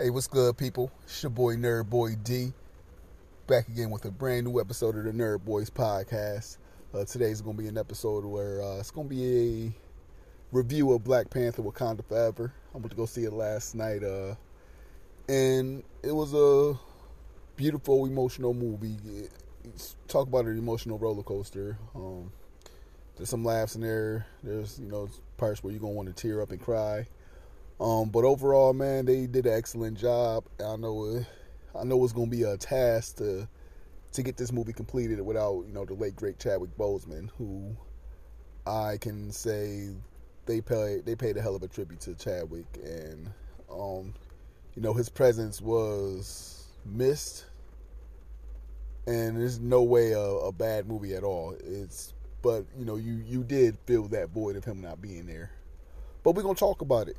Hey, what's good, people? It's your boy Nerd Boy D, back again with a brand new episode of the Nerd Boys podcast. Uh, today's going to be an episode where uh, it's going to be a review of Black Panther: Wakanda Forever. I went to go see it last night, uh, and it was a beautiful, emotional movie. It, talk about an emotional roller coaster. Um, there's some laughs in there. There's you know parts where you're gonna want to tear up and cry. Um, but overall, man, they did an excellent job. I know, it, I know it's gonna be a task to to get this movie completed without you know the late great Chadwick Boseman, who I can say they pay they paid a hell of a tribute to Chadwick, and um, you know his presence was missed, and there's no way a, a bad movie at all. It's but you know you you did fill that void of him not being there. But we're gonna talk about it.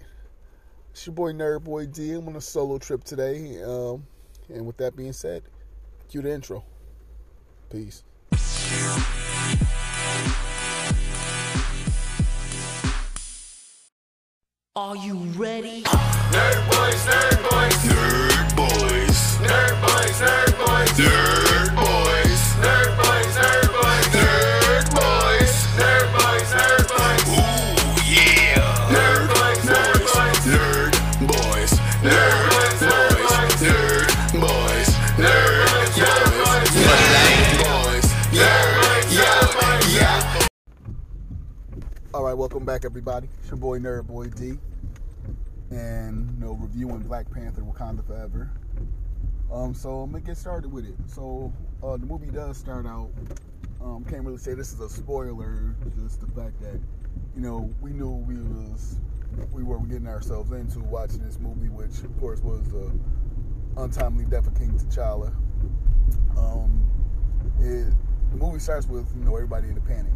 It's your boy Nerd Boy D. I'm on a solo trip today, um, and with that being said, cue the intro. Peace. Are you ready? Nerd boys, nerd boys, Nerd boys. nerd boys, nerd boys, Nerd welcome back, everybody. It's your boy Nerd Boy D, and you know reviewing Black Panther: Wakanda Forever. Um, so I'm gonna get started with it. So uh, the movie does start out. Um, can't really say this is a spoiler, just the fact that you know we knew we was we were getting ourselves into watching this movie, which of course was the untimely death of King T'Challa. Um, it, the movie starts with you know everybody in a panic.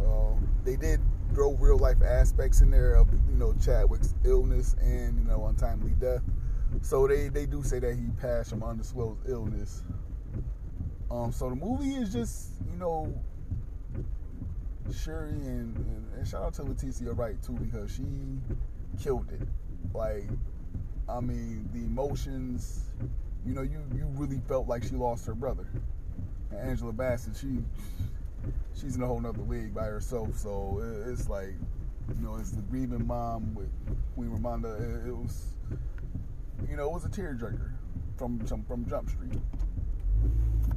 Uh, they did throw real life aspects in there of you know Chadwick's illness and you know untimely death. So they they do say that he passed from undisclosed illness. Um, so the movie is just you know Shuri and, and, and shout out to Letitia Wright too because she killed it. Like I mean the emotions, you know you you really felt like she lost her brother. And Angela Bassett, she she's in a whole nother league by herself. So it, it's like, you know, it's the grieving mom with Queen Ramonda. It, it was, you know, it was a tearjerker from from from Jump Street.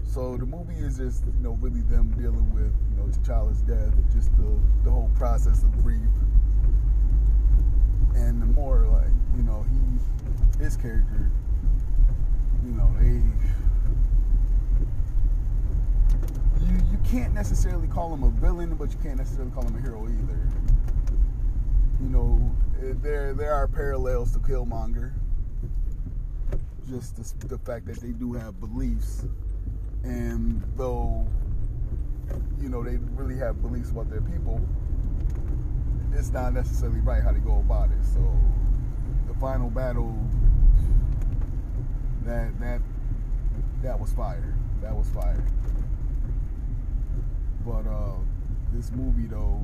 So the movie is just, you know, really them dealing with, you know, T'Challa's death, just the the whole process of grief, and Namor like, you know, he his character, you know, they you you can't necessarily call him a villain, but you can't necessarily call him a hero either. You know, eh, there there are parallels to Killmonger. Just the, the fact that they do have beliefs, and though you know they really have beliefs about their people, it's not necessarily right how they go about it. So the final battle, that that that was fire. That was fire. But uh, this movie, though,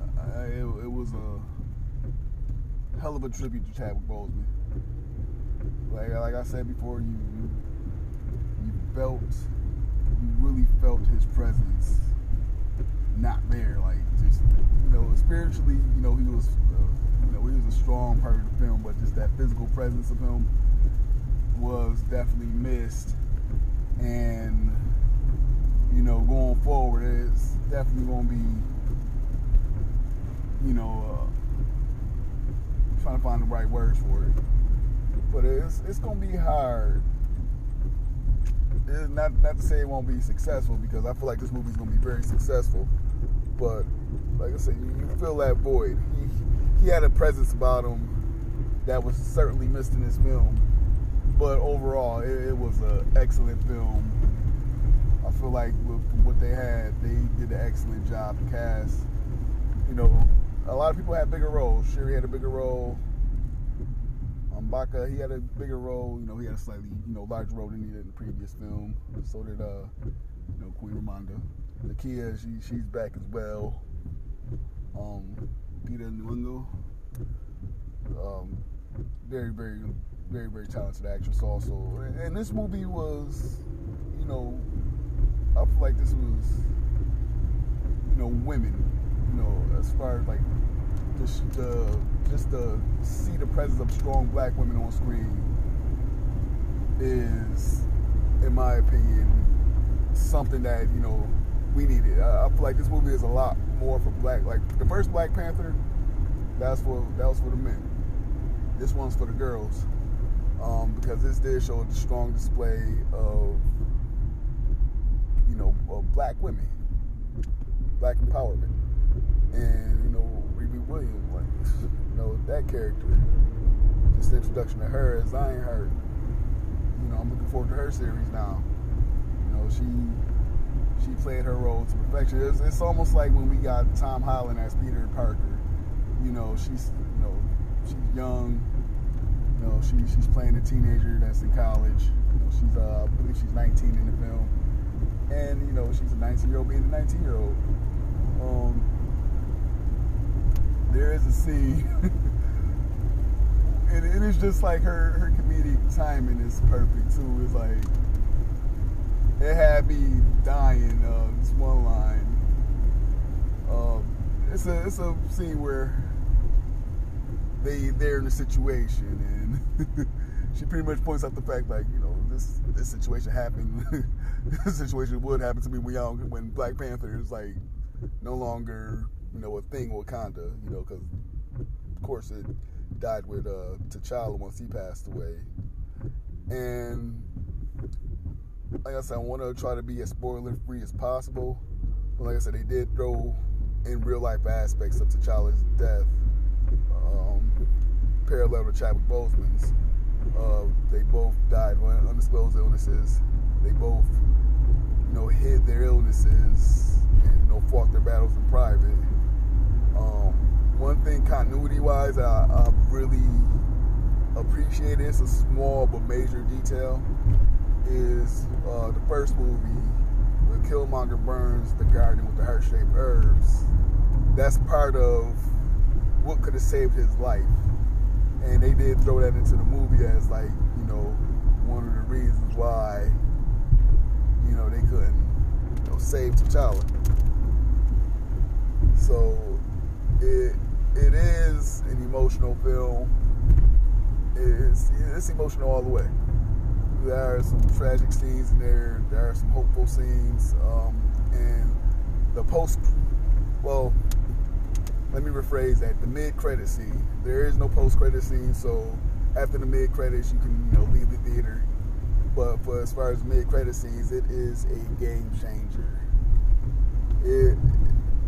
uh, it, it was a hell of a tribute to Chadwick Boseman. Like like I said before, you you, you felt you really felt his presence not there. Like just you know spiritually, you know he was uh, you know he was a strong part of the film, but just that physical presence of him was definitely missed. And you know, going forward, it's definitely going to be, you know, uh, trying to find the right words for it. But it's it's going to be hard. It's not not to say it won't be successful because I feel like this movie's going to be very successful. But like I said, you, you feel that void. He he had a presence about him that was certainly missed in this film. But overall, it, it was an excellent film. Feel like with what they had, they did an excellent job. The cast, you know, a lot of people had bigger roles. Shuri had a bigger role. Um, Mbaku, he had a bigger role. You know, he had a slightly, you know, larger role than he did in the previous film. So did, uh, you know, Queen Ramonda. Nakia, she she's back as well. Um, Lupita Nyong'o, um, very very very very talented actress also. And this movie was, you know, I feel like this was, you know, women, you know, as far as like just the just to see the presence of strong black women on screen is, in my opinion, something that you know we needed. I, I feel like this movie is a lot more for black. Like the first Black Panther, that's for that was for the men. This one's for the girls, um, because this did show a strong display of you know of black women, black empowerment, and you know Riri Williams, like you know that character. Just introduction to her as Ironheart. You know, I'm looking forward to her series now. You know, she she played her role to perfection. It's, it's almost like when we got Tom Holland as Peter Parker. You know, she's you know she's young. You know, she she's playing a teenager that's in college. You know, she's uh, I believe she's 19 in the film, and you know she's a 19 year old being a 19 year old. Um, there is a scene, and it is just like her her comedic timing is perfect too. It's like it had me dying. Uh, this one line. Um, it's a it's a scene where they they're in a situation and she pretty much points out the fact like this this situation happened. this situation would happen to me when young when Black Panther is like no longer you know a thing Wakanda. You know because of course it died with uh, T'Challa once he passed away and like I said, I want to try to be as spoiler free as possible. But like I said, they did throw in real life aspects of T'Challa's death, um, parallel to Chadwick Boseman's. Uh, they both died of undisclosed illnesses. They both, you know, hid their illnesses and you know fought their battles in private. Um, one thing, continuity-wise, I, I really appreciate. it. It's a small but major detail is uh, the first movie where Killmonger burns the garden with the heart-shaped herbs. That's part of what could have saved his life, and they did throw that into the movie as like you know one of the reasons why you know they couldn't you know, save T'Challa. So it it is an emotional film. It's it's emotional all the way there are some tragic scenes in there. There are some hopeful scenes, um, and the post. Well, let me rephrase that. The mid-credit scene. There is no post-credit scene, so after the mid-credits, you can you know leave the theater. But for as far as mid-credit scenes, it is a game changer. It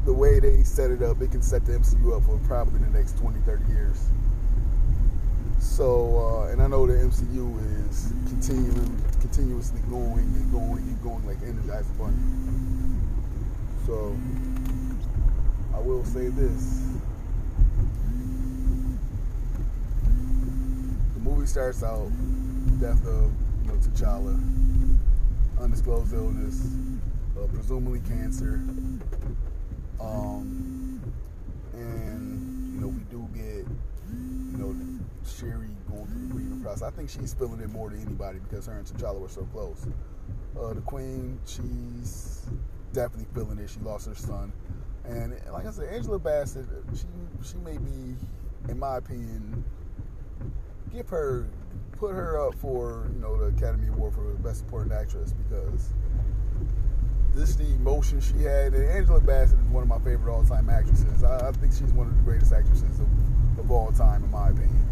the way they set it up, it can set the MCU up for probably the next 20, 30 years. So, uh, and I know the MCU is continuing, continuously going and going and going like Energizer Bunny. So, I will say this: the movie starts out death of you know T'Challa, undisclosed illness, uh, presumably cancer, um, and you know we do get you know. Shuri going through the grieving process. I think she's feeling it more than anybody because her and T'Challa were so close. Uh, the Queen, she's definitely feeling it. She lost her son, and like I said, Angela Bassett, she she may be, in my opinion, give her put her up for you know the Academy Award for Best Supporting Actress because this the emotion she had. And Angela Bassett is one of my favorite all time actresses. I, I think she's one of the greatest actresses of, of all time, in my opinion.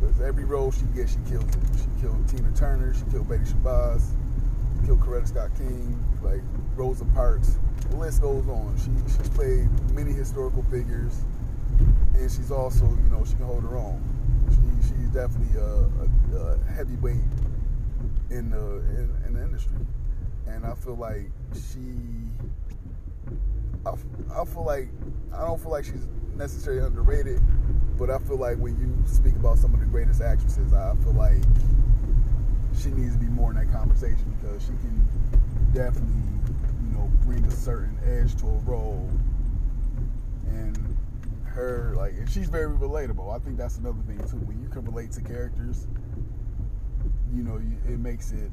Because every role she gets, she kills it. She killed Tina Turner, she killed Betty Shabazz, killed Coretta Scott King, like Rosa Parks. The list goes on. She she's played many historical figures, and she's also you know she can hold her own. She she's definitely a, a, a heavyweight in the in, in the industry, and I feel like she. I, I feel like I don't feel like she's necessarily underrated, but I feel like when you speak about some of the greatest actresses, I feel like she needs to be more in that conversation because she can definitely, you know, bring a certain edge to a role. And her, like, and she's very relatable. I think that's another thing too. When you can relate to characters, you know, it makes it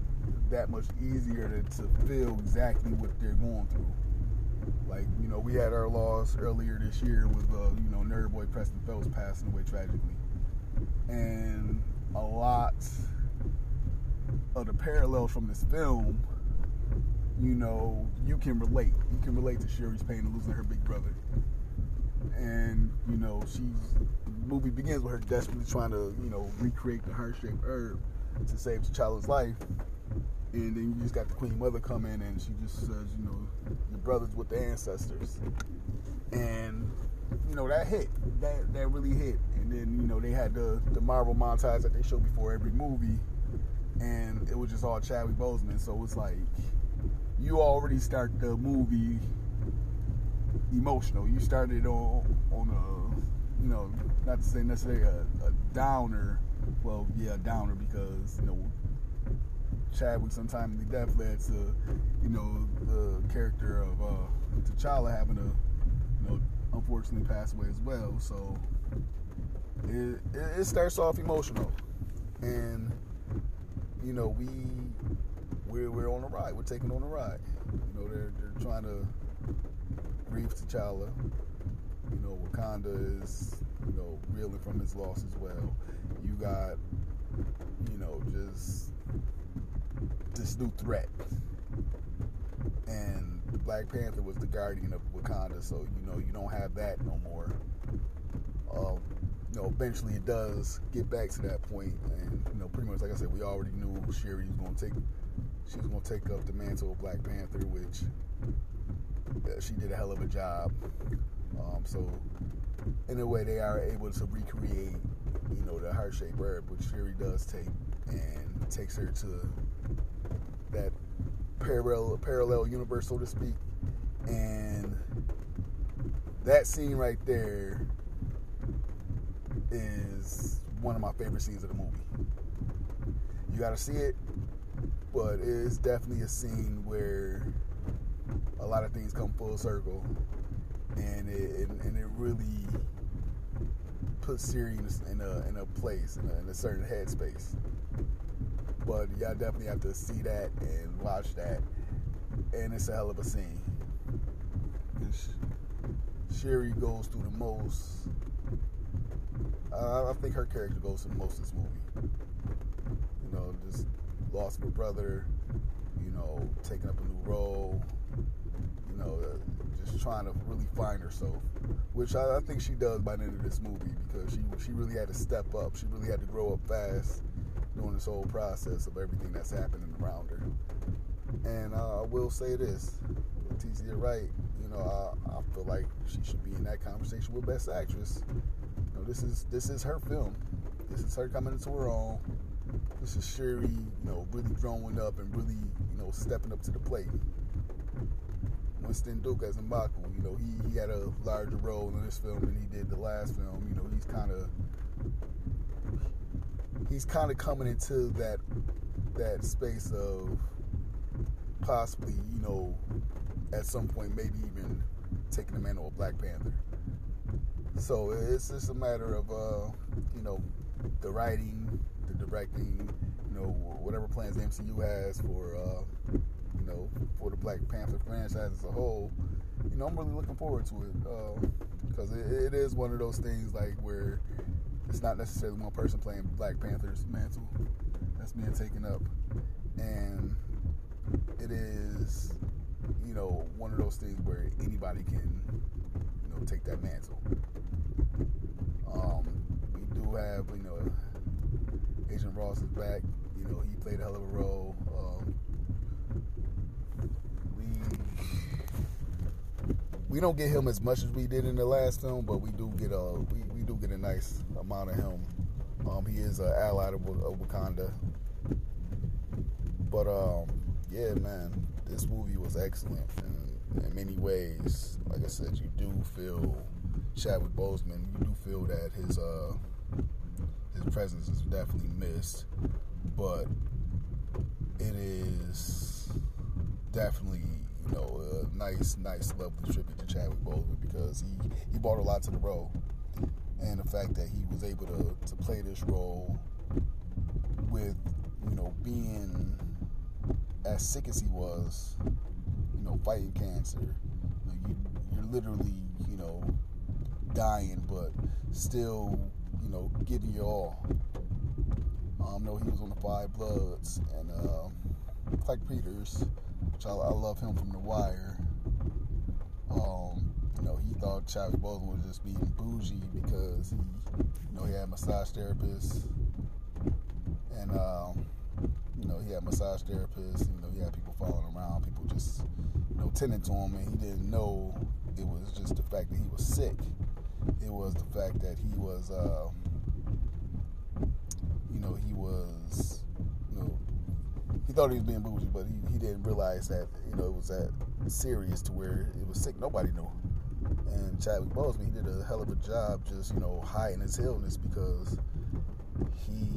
that much easier to, to feel exactly what they're going through. Like, you know, we had our loss earlier this year with, uh, you know, nerd boy Preston Phelps passing away tragically. And a lot of the parallels from this film, you know, you can relate. You can relate to Shuri's pain of losing her big brother. And, you know, she's, the movie begins with her desperately trying to, you know, recreate the heart shaped herb to save T'Challa's life. And then you just got the Queen Mother come in and she just says, you know, your brother's with the ancestors. And, you know, that hit. That that really hit. And then, you know, they had the, the Marvel montage that they show before every movie. And it was just all Chadwick Boseman. So it's like you already start the movie emotional. You started on on a you know, not to say necessarily a, a downer. Well, yeah, a downer because, you know, chadwick Chadwick's untimely death led to, you know, the character of uh, T'Challa having to, you know, unfortunately pass away as well. So it, it starts off emotional, and you know we we're, we're on a ride. We're taking on a ride. You know, they're they're trying to grieve T'Challa. You know, Wakanda is you know reeling from his loss as well. You got you know just this new threat. And the Black Panther was the guardian of Wakanda, so you know you don't have that no more. Um, you know, eventually it does get back to that point, and you know, pretty much like I said, we already knew Shuri was going to take she was going to take up the mantle of Black Panther, which uh, she did a hell of a job. Um, so, in a way, they are able to recreate, you know, the heart shaped herb, which Shuri does take, and takes her to that parallel parallel universe, so to speak. And that scene right there is one of my favorite scenes of the movie. You got to see it, but it's definitely a scene where a lot of things come full circle, and it and, and it really puts Shuri in a, in a, in a place in a, in a certain headspace. But y'all definitely have to see that and watch that, and it's a hell of a scene. Sh- Shuri goes through the most. Uh, I think her character goes through the most of this movie. You know, just lost her brother. You know, taking up a new role. You know, uh, just trying to really find herself, which I, I think she does by the end of this movie because she she really had to step up. She really had to grow up fast during this whole process of everything that's happening around her. And uh, I will say this, Letitia Wright, you know, I, I feel like she should be in that conversation with Best Actress. This is this is her film. This is her coming into her own. This is Shuri, you know, really growing up and really, you know, stepping up to the plate. Winston Duke as Mbaku, you know, he, he had a larger role in this film than he did the last film. You know, he's kind of he's kind of coming into that that space of possibly, you know, at some point maybe even taking the mantle of Black Panther. So it's just a matter of uh, you know, the writing, the directing, you know, whatever plans the MCU has for uh, you know, for the Black Panther franchise as a whole. You know, I'm really looking forward to it because it, it is one of those things like where it's not necessarily one person playing Black Panther's mantle that's being taken up, and it is, you know, one of those things where anybody can, you know, take that mantle. Have, you know, Agent Ross is back. You know, he played a hell of a role. Um, we we don't get him as much as we did in the last film, but we do get a we, we do get a nice amount of him. Um, he is an ally of, of Wakanda. But um, yeah, man, this movie was excellent in, in many ways. Like I said, you do feel Chadwick Boseman. You do feel that his uh his presence is definitely missed, but it is definitely you know a nice, nice, lovely tribute to Chadwick Boseman because he he brought a lot to the role, and the fact that he was able to to play this role with you know being as sick as he was, you know, fighting cancer, you know, you, you're literally, you know, dying, but still, know, giving your all. Um, know he was on the Five Bloods and uh, Clarke Peters, which I, I love him from The Wire. Um, you know, he thought Chadwick Boseman was just being bougie because he, you know, he had massage therapists and um, you know, he had massage therapists. You know, he had people following around, people just, you know, tending to him, and he didn't know it was just the fact that he was sick. It was the fact that he was, uh, you know, he was, you know, he thought he was being bougie, but he, he didn't realize that, you know, it was that serious to where it was sick. Nobody knew. And Chadwick Boseman, he did a hell of a job just, you know, hiding his illness because he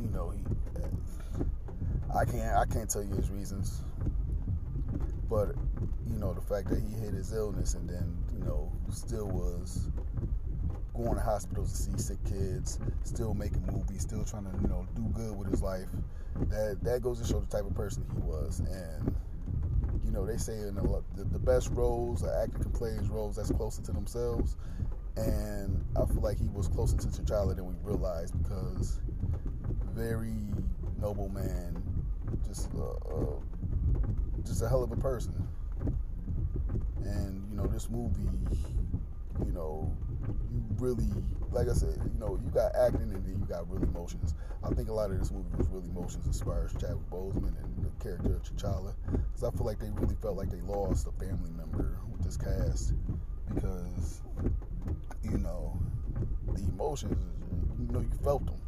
you know, he. I can't. I can't tell you his reasons, but you know, the fact that he hid his illness and then you know still was going to hospitals to see sick kids, still making movies, still trying to you know do good with his life. That that goes to show the type of person he was, and you know they say in the, the, the best roles an actor can play is roles that's closer to themselves, and I feel like he was closer to T'Challa than we realized because very noble man, just uh, just a hell of a person. And you know, this movie, you know, you really, like I said, you know, you got acting and then you got real emotions. I think a lot of this movie was really emotions as Chadwick Boseman and the character of T'Challa, because I feel like they really felt like they lost a family member with this cast, because you know, the emotions, you know, you felt them.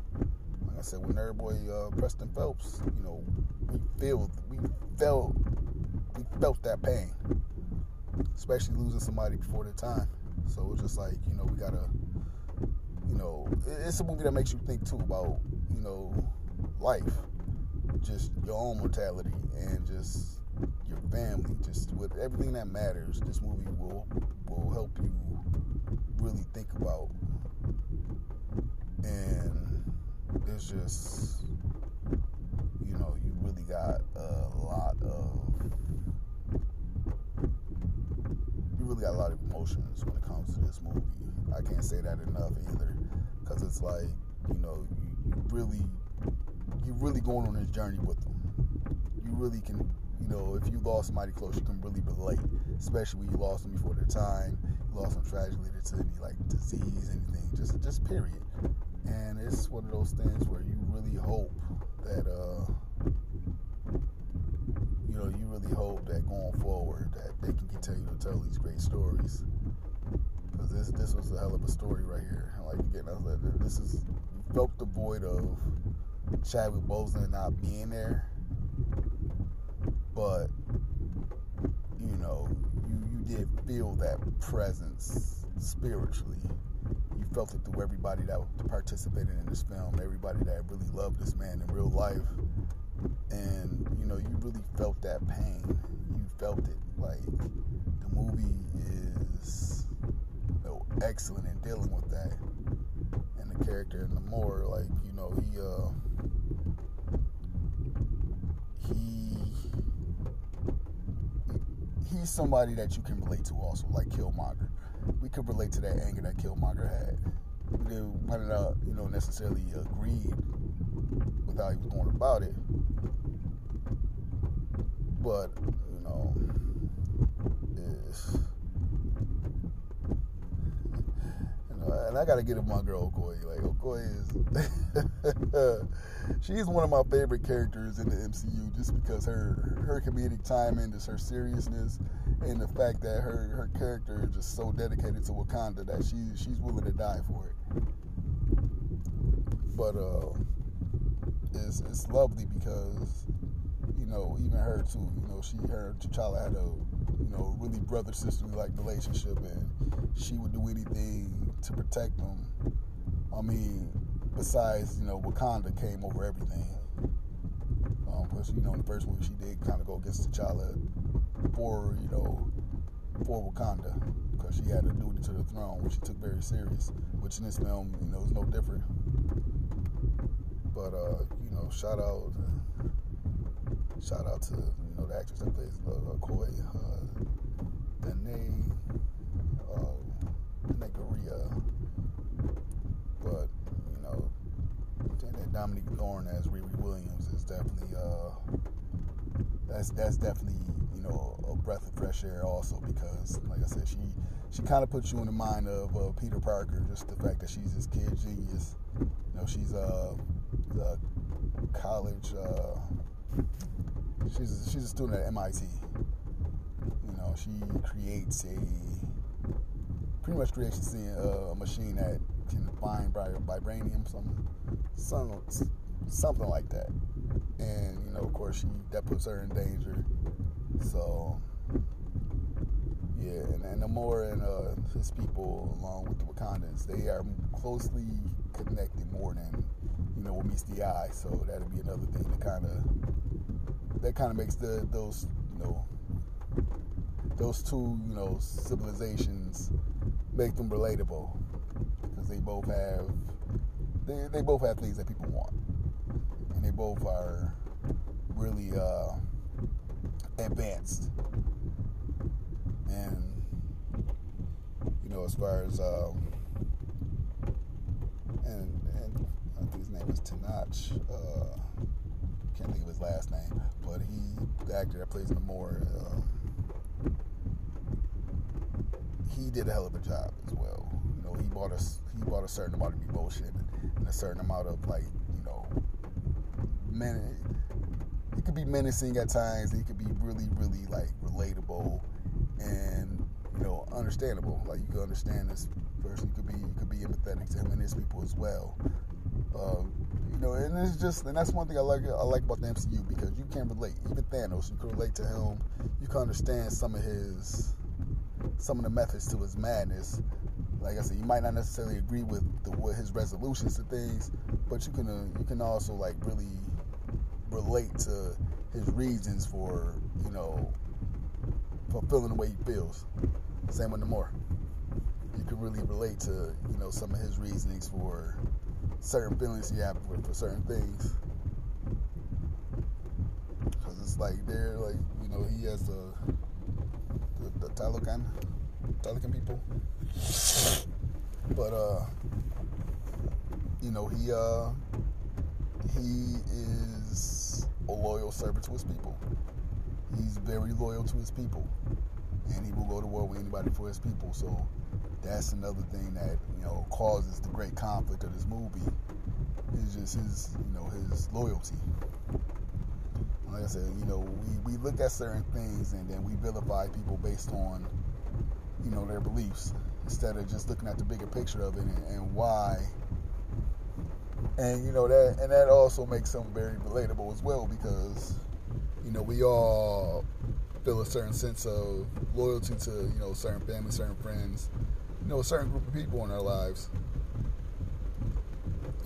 Like I said, when Nerd Boy uh, Preston Phelps, you know, we feel, we felt, we felt that pain, especially losing somebody before their time. So it's just like, you know, we gotta, you know, it's a movie that makes you think too about, you know, life, just your own mortality and just your family, just with everything that matters. This movie will will help you really think about and it's just you know you really got a lot of you really got a lot of emotions when it comes to this movie. I can't say that enough either. Because it's like you know you, really you really going on this journey with them. You really can you know if you lost somebody close you can really relate especially when you lost them before their time you lost them tragically to any like disease anything just just period. And it's one of those things where you really hope that uh, hope that going forward that they can continue to tell these great stories. Because this this was a hell of a story right here. Like again I was like, this is felt the void of Chadwick Boseman not being there. But you know you you did feel that presence spiritually. You felt it through everybody that participated in this film, everybody that really loved this man in real life. And, you know, you really felt that pain. You felt it. Like, the movie is you know, excellent in dealing with that. And the character, and Namor, like, you know, he, uh, he, he's somebody that you can relate to also, like Killmonger we could relate to that anger that Killmonger had. We didn't might not, you know, necessarily agreed with how he was going about it. But, you know, you know, and I gotta get it my girl Okoye. Like Okoye is she's one of my favorite characters in the MCU just because her her comedic timing, just her seriousness, and the fact that her her character is just so dedicated to Wakanda that she she's willing to die for it. But uh, it's it's lovely because know even her too. You know she her T'Challa had a you know really brother sisterly like relationship, and she would do anything to protect them. I mean, besides you know Wakanda came over everything. Um, because you know in the first movie she did kind of go against T'Challa for you know for Wakanda because she had a duty to the throne, which she took very serious. Which in this film, you know, is no different. But uh, you know, shout out shout out to you know the actress that plays uh, Koi, uh, Danai, uh, Danai Gurira. But you know, then Dominique as Riri Williams is definitely uh, that's that's definitely you know a breath of fresh air also because like I said she she kind of puts you in the mind of uh, Peter Parker just the fact that she's this kid genius you know she's uh, a college uh, she's she's a student at MIT you know she creates a pretty much creates a, machine that can find vib- vibranium some some something like that. And you know of course she that puts her in danger. So yeah and, and Namor and uh, his people along with the wakandans they are closely connected more than you know what meets the eye so that'll be another thing that kind of that kind of makes the those you know those two you know civilizations make them relatable because they both have they, they both have things that people want and they both are really uh, advanced. And you know, as far as uh, and and I think his name is Tenoch. Uh, can't think of his last name, but he, the actor that plays Namor, uh, he did a hell of a job as well. You know, he bought us he bought a certain amount of emotion and a certain amount of like you know, men. He could be menacing at times. He could be really, really like relatable and you know understandable. Like you could understand this person. You could be you could be empathetic to him and his people as well. Um, you know, and it's just and that's one thing I like I like about the MCU because you can relate. Even Thanos, you can relate to him. You can understand some of his some of the methods to his madness. Like I said, you might not necessarily agree with the his resolutions to things, but you can uh, you can also like really relate to his reasons for you know for feeling the way he feels. Same with Namor. You can really relate to you know some of his reasonings for certain feelings he have for, for certain things. Cause it's like they're like you know he has the the, Talokan Talokan people, but uh you know he uh he is a loyal servant to his people. He's very loyal to his people, and he will go to war with anybody for his people. So that's another thing that you know causes the great conflict of this movie. Is just his you know his loyalty. Like I said, you know we, we look at certain things and then we vilify people based on you know their beliefs instead of just looking at the bigger picture of it and, and why and you know that and that also makes them very relatable as well because you know we all feel a certain sense of loyalty to you know certain family certain friends you know a certain group of people in our lives.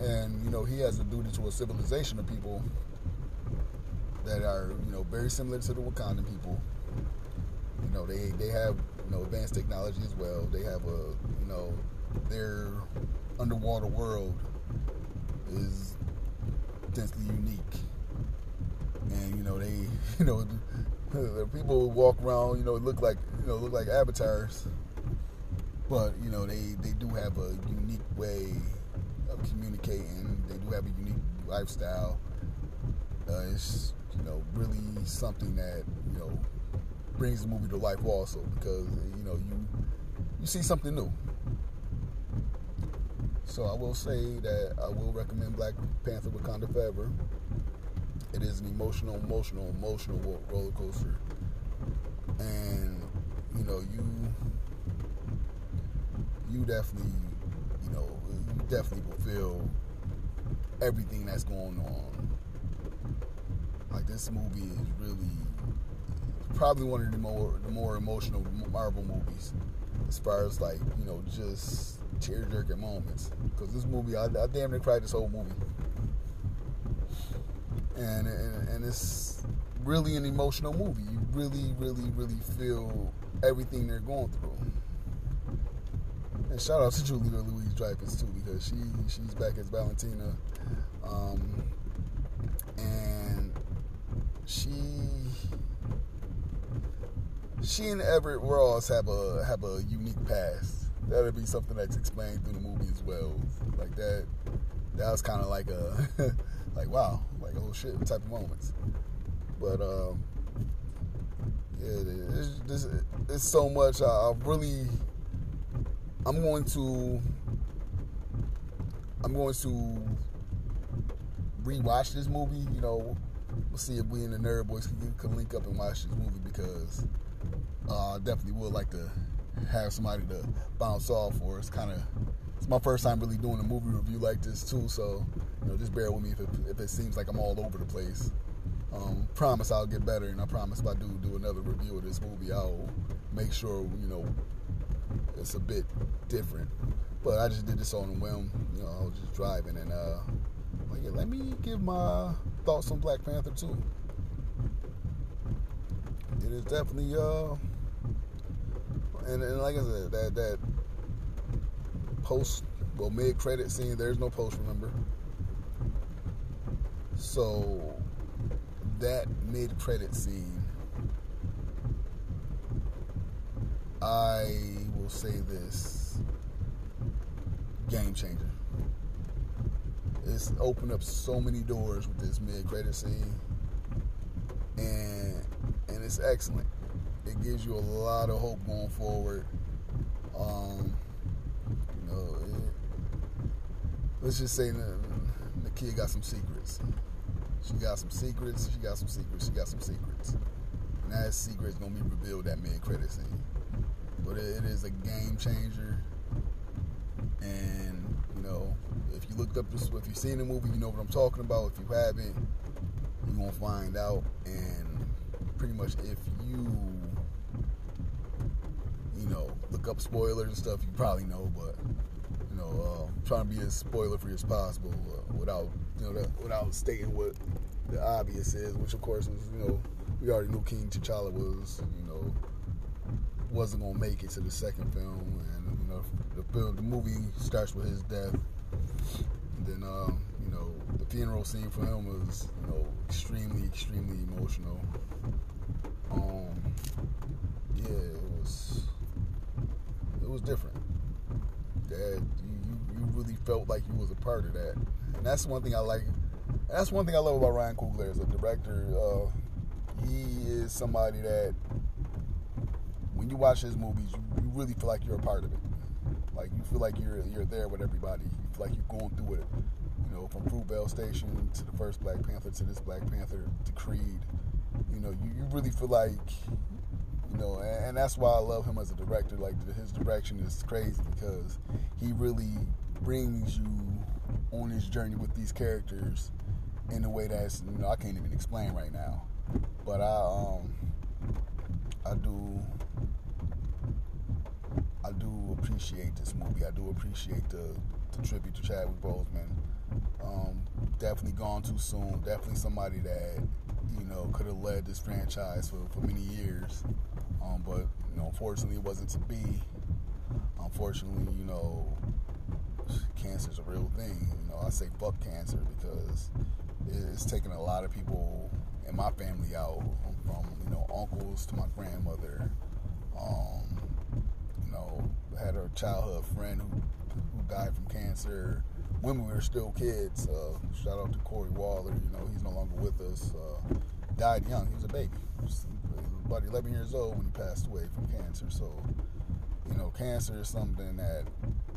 And you know he has a duty to a civilization of people that are you know very similar to the Wakandan people. You know they they have you know advanced technology as well. They have a you know their underwater world is densely unique. And you know they, you know, the people walk around, you know, look like, you know, look like avatars. But you know they they do have a unique way of communicating. They do have a unique lifestyle. Uh, it's you know really something that you know brings the movie to life also because you know you you see something new. So I will say that I will recommend Black Panther Wakanda Forever. It is an emotional, emotional, emotional roller coaster, and you know you you definitely you know you definitely will feel everything that's going on. Like this movie is really probably one of the more the more emotional Marvel movies, as far as like you know just tear jerking moments. Because this movie, I, I damn near cried this whole movie, and, and and it's really an emotional movie. You really, really, really feel everything they're going through. And shout out to Julia Louise Dreyfus too, because she she's back as Valentina, um, and she she and Everett Ross have a have a unique past. That'll be something that's explained through the movie as well. Like that that was kind of like a like wow, like oh shit type of moments. But um, yeah, it's, it's, it's so much. I, I really, I'm going to, I'm going to rewatch this movie. You know, we'll see if we and the Nerd Boys can, can link up and watch this movie because uh, I definitely would like to have somebody to bounce off for. It's kind of it's my first time really doing a movie review like this too, so know just bear with me if it, if it seems like I'm all over the place. Um, promise I'll get better, and I promise if I do do another review of this movie, I'll make sure you know it's a bit different. But I just did this on a whim. You know, I was just driving, and uh, yeah, let me give my thoughts on Black Panther too. It is definitely uh, and, and like I said, that that post well mid credit scene. There's no post, remember. So that mid credit scene, I will say this: game changer. It's opened up so many doors with this mid credit scene, and and it's excellent. It gives you a lot of hope going forward. Um, you know, it, let's just say the, the kid got some secrets. She got some secrets. She got some secrets. She got some secrets. And that secret is gonna be revealed at mid credit scene. But it, it is a game changer. And you know, if you looked up this, if you've seen the movie, you know what I'm talking about. If you haven't, you're gonna find out. And pretty much, if you you know look up spoilers and stuff, you probably know. But you know, uh, trying to be as spoiler free as possible uh, without you know that, without stating what the obvious is, which of course was, you know we already knew King T'Challa was you know wasn't gonna make it to the second film, and you know the film, the movie starts with his death. And then um, you know the funeral scene for him was you know extremely extremely emotional. Um, yeah, it was it was different. That you, you, you really felt like you was a part of that, and that's one thing I like. That's one thing I love about Ryan Coogler as a director. Uh, he is somebody that when you watch his movies, you, you really feel like you're a part of it. Like you feel like you're you're there with everybody. You feel like you're going through it. You know, from Fruitvale Station to the first Black Panther to this Black Panther to Creed. You know, you, you really feel like you know, and, and that's why I love him as a director. Like his direction is crazy because he really brings you on his journey with these characters in a way that's you know I can't even explain right now. But I um I do I do appreciate this movie. I do appreciate the, the tribute to Chadwick Boseman. Um, definitely gone too soon. Definitely somebody that you know could have led this franchise for, for many years. Um, but you know, unfortunately, it wasn't to be. Unfortunately, you know, cancer is a real thing. You know, I say fuck cancer because it's taken a lot of people in my family out, from you know uncles to my grandmother. Um, you know, had a childhood friend who who died from cancer when we were still kids. Uh, shout out to Corey Waller. You know, he's no longer with us. Uh, died young. He was a baby. He was about 11 years old when he passed away from cancer. So, you know, cancer is something that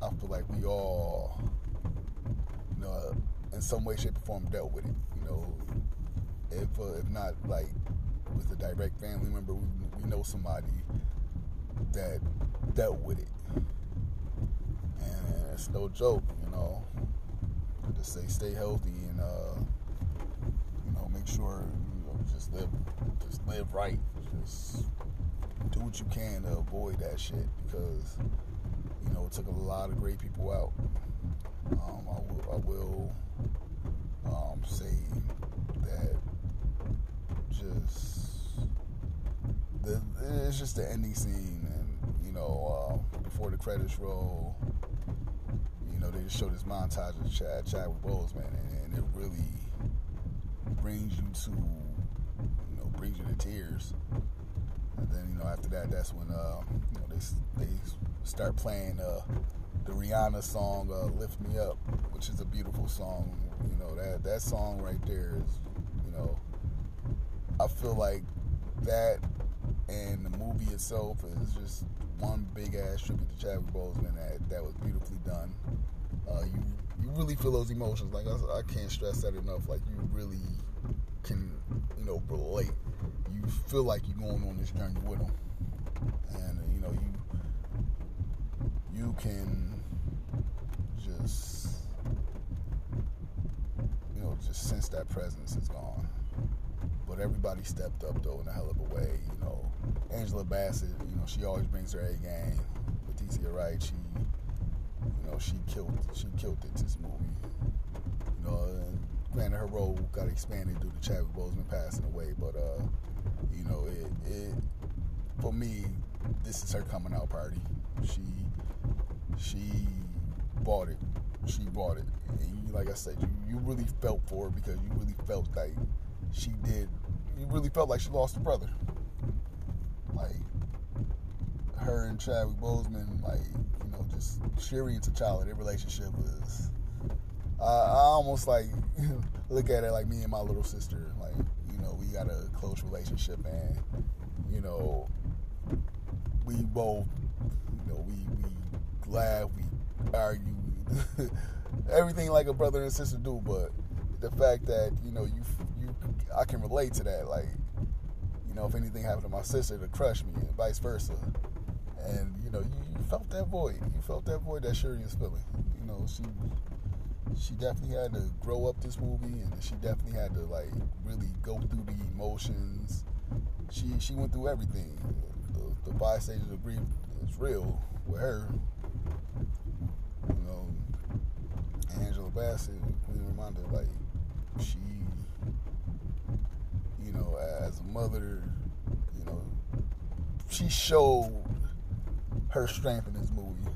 I feel like we all, you know, in some way, shape, or form dealt with it. You know, if uh, if not like with a direct family member, we, we know somebody that dealt with it, and it's no joke. You know, just say stay healthy and uh, you know make sure you know just live just live right. Just do what you can to avoid that shit because you know it took a lot of great people out. Um, I will, I will say that just the it's just the ending scene and you know uh, before the credits roll you know they just show this montage of Chad Chadwick Boseman and, and it really brings you to you know brings you to tears. And then you know after that, that's when uh, you know they they start playing uh, the Rihanna song uh, "Lift Me Up," which is a beautiful song. You know that that song right there is you know I feel like that and the movie itself is just one big ass tribute to Chadwick Boseman that that was beautifully done. Uh, you you really feel those emotions. Like I, I can't stress that enough. Like you really can you know relate. You feel like you're going on this journey with them, and you know you you can just just sense that presence is gone. But everybody stepped up though in a hell of a way. You know, Angela Bassett, you know, she always brings her A game. Letitia Wright, she, you know, she killed, she killed it this movie. You know, and granted her role got expanded due to Chadwick Boseman passing away, but uh, you know, it, it, for me, this is her coming out party. She, she bought it. She bought it, and you, like I said, you, you really felt for her because you really felt like she did. You really felt like she lost a brother. Like her and Chadwick Boseman, like you know, just Shuri and T'Challa, their relationship was. I almost like look at it like me and my little sister. Like you know, we got a close relationship, and you know, we both, you know, we we laugh, we argue, everything like a brother and sister do. But the fact that you know you you I can relate to that. Like you know, if anything happened to my sister, to crush me, and vice versa. And you know, you, you felt that void. You felt that void that Shuri is feeling. You know, she she definitely had to grow up this movie, and she definitely had to like really go through the emotions. She she went through everything. The, the of grief is real with her. You know, Angela Bassett, Queen Ramonda, like she, you know, as a mother, you know, she showed her strength in this movie.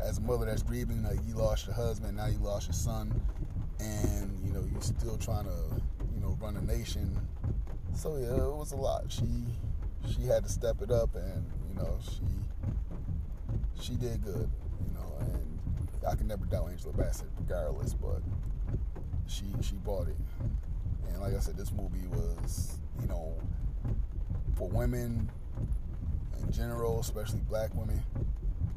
As a mother that's grieving, like you lost your husband, now you lost your son, and you know you're still trying to, you know, run a nation. So yeah, it was a lot. She she had to step it up, and you know she she did good. You know, and I can never doubt Angela Bassett, regardless. But she she bought it, and like I said, this movie was you know for women in general, especially black women.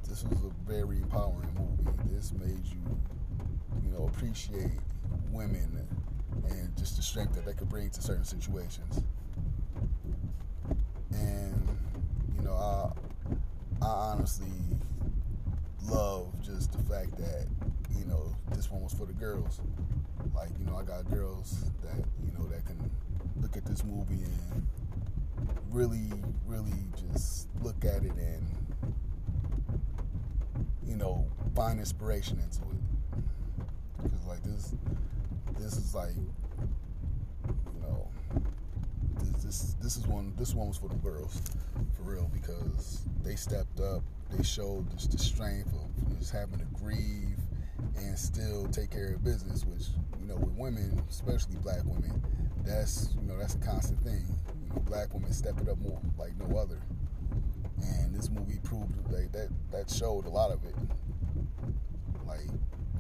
This was a very empowering movie. This made you you know appreciate women and just the strength that they could bring to certain situations. And you know, I I honestly love just the fact that you know this one was for the girls. Like you know, I got girls that you know that can look at this movie and really, really just look at it and you know find inspiration into it. Because like this, this is like you know this, this this is one this one was for the girls for real because they stepped up they showed just the strength just having to grieve and still take care of business which you know with women especially black women that's you know that's a constant thing. You know black women step it up more like no other. And this movie proved like that that showed a lot of it. Like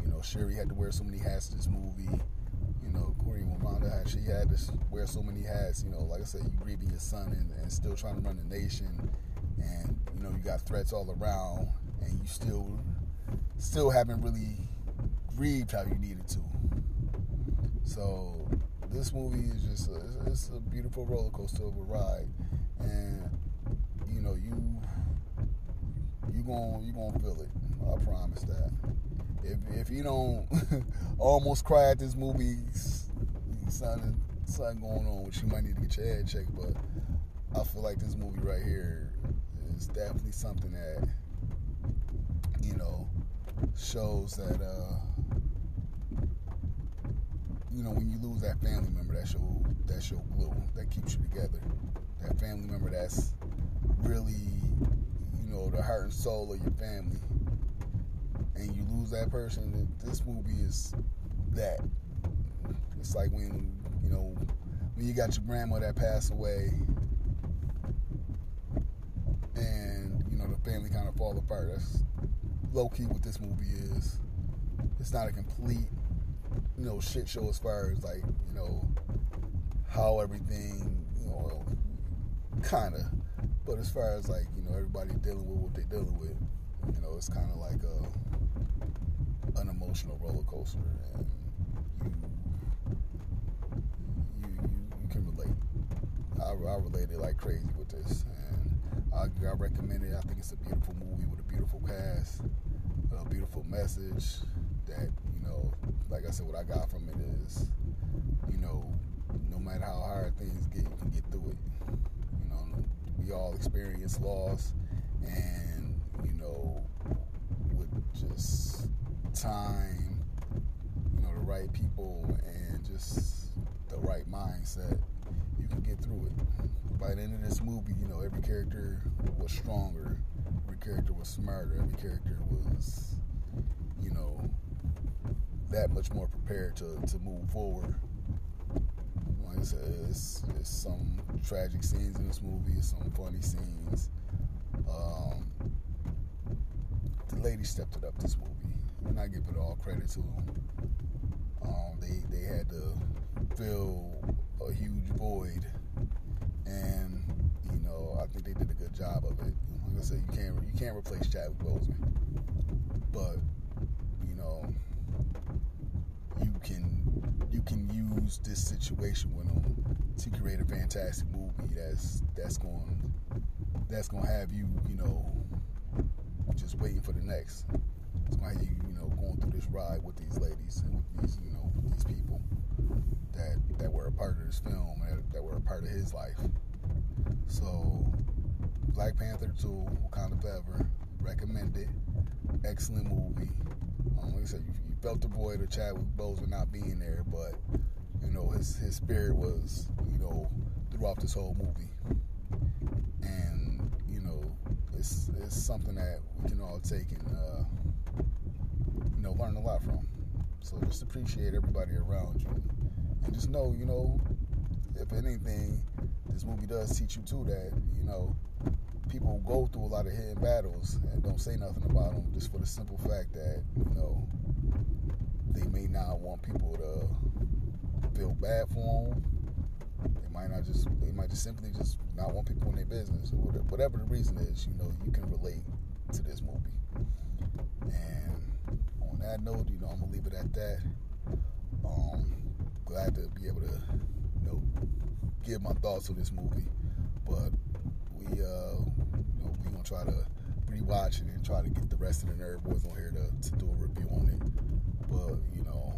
you know Shuri had to wear so many hats in this movie. You know, Corey Ramonda she had to wear so many hats. You know, like I said, you grieving your son and, and still trying to run the nation, and you know you got threats all around, and you still still haven't really grieved how you needed to. So this movie is just a, it's a beautiful roller coaster of a ride, and you know you you gon' you gonna feel it. I promise that. If if you don't almost cry at this movie, something something going on, which you might need to get your head checked. But I feel like this movie right here is definitely something that shows that uh, you know when you lose that family member, that's your that's your glue that keeps you together. That family member that's really you know the heart and soul of your family and you lose that person, this movie is that. It's like when, you know, when you got your grandma that passed away, and you know the family kind of fall apart. That's low key what this movie is. It's not a complete, you know, shit show as far as like you know how everything, you know, kind of. But as far as like you know everybody dealing with what they're dealing with, you know, it's kind of like a an emotional roller coaster, and you you you, you can relate. I, I related like crazy with this, and I, I recommend it. I think it's a beautiful movie with a beautiful cast, a beautiful message. That you know, like I said, what I got from it is, you know, no matter how hard things get, you can get through it. You know, we all experience loss, and you know, with just time, you know, the right people, and just the right mindset, you can get through it. By the end of this movie, you know, every character was stronger, every character was smarter, every character was, you know, that much more prepared to, to move forward. Like I said, it's, it's some tragic scenes in this movie, some funny scenes. Um, the lady stepped it up this movie, and I give it all credit to them. Um, they they had to fill a huge void, and you know I think they did a good job of it. Like I said, you can't you can't replace Chadwick Boseman, but you know you can you can use this situation with him to create a fantastic movie that's that's going that's to have you you know just waiting for the next. It's to have you you know going through this ride with these ladies and with these you know with these people that that were a part of this film that, that were a part of his life. So Black Panther 2, Wakanda Forever, recommend. Excellent movie. Um, like I said, you, you felt the void of Chadwick Boseman not being there, but you know his his spirit was you know throughout this whole movie, and you know it's it's something that we can all take and uh, you know learn a lot from. So just appreciate everybody around you, and just know you know if anything, this movie does teach you too that you know people go through a lot of hidden battles and don't say nothing about them just for the simple fact that you know they may not want people to feel bad for them. They might not just they might just simply just not want people in their business. or Whatever the reason is, you know, you can relate to this movie. And on that note, you know, I'm gonna leave it at that. Um, glad to be able to, you know, give my thoughts on this movie. But we, uh, you know, we gonna try to rewatch it and try to get the rest of the nerd boys on here to, to do a review on it. But you know,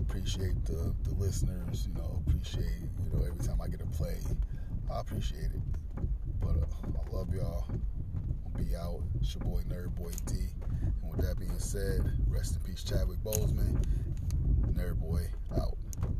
appreciate the the listeners. You know, appreciate you know every time I get a play, I appreciate it. But uh, I love y'all. I'll be out. It's your boy Nerd Boy D. And with that being said, rest in peace, Chadwick Boseman. Nerd Boy.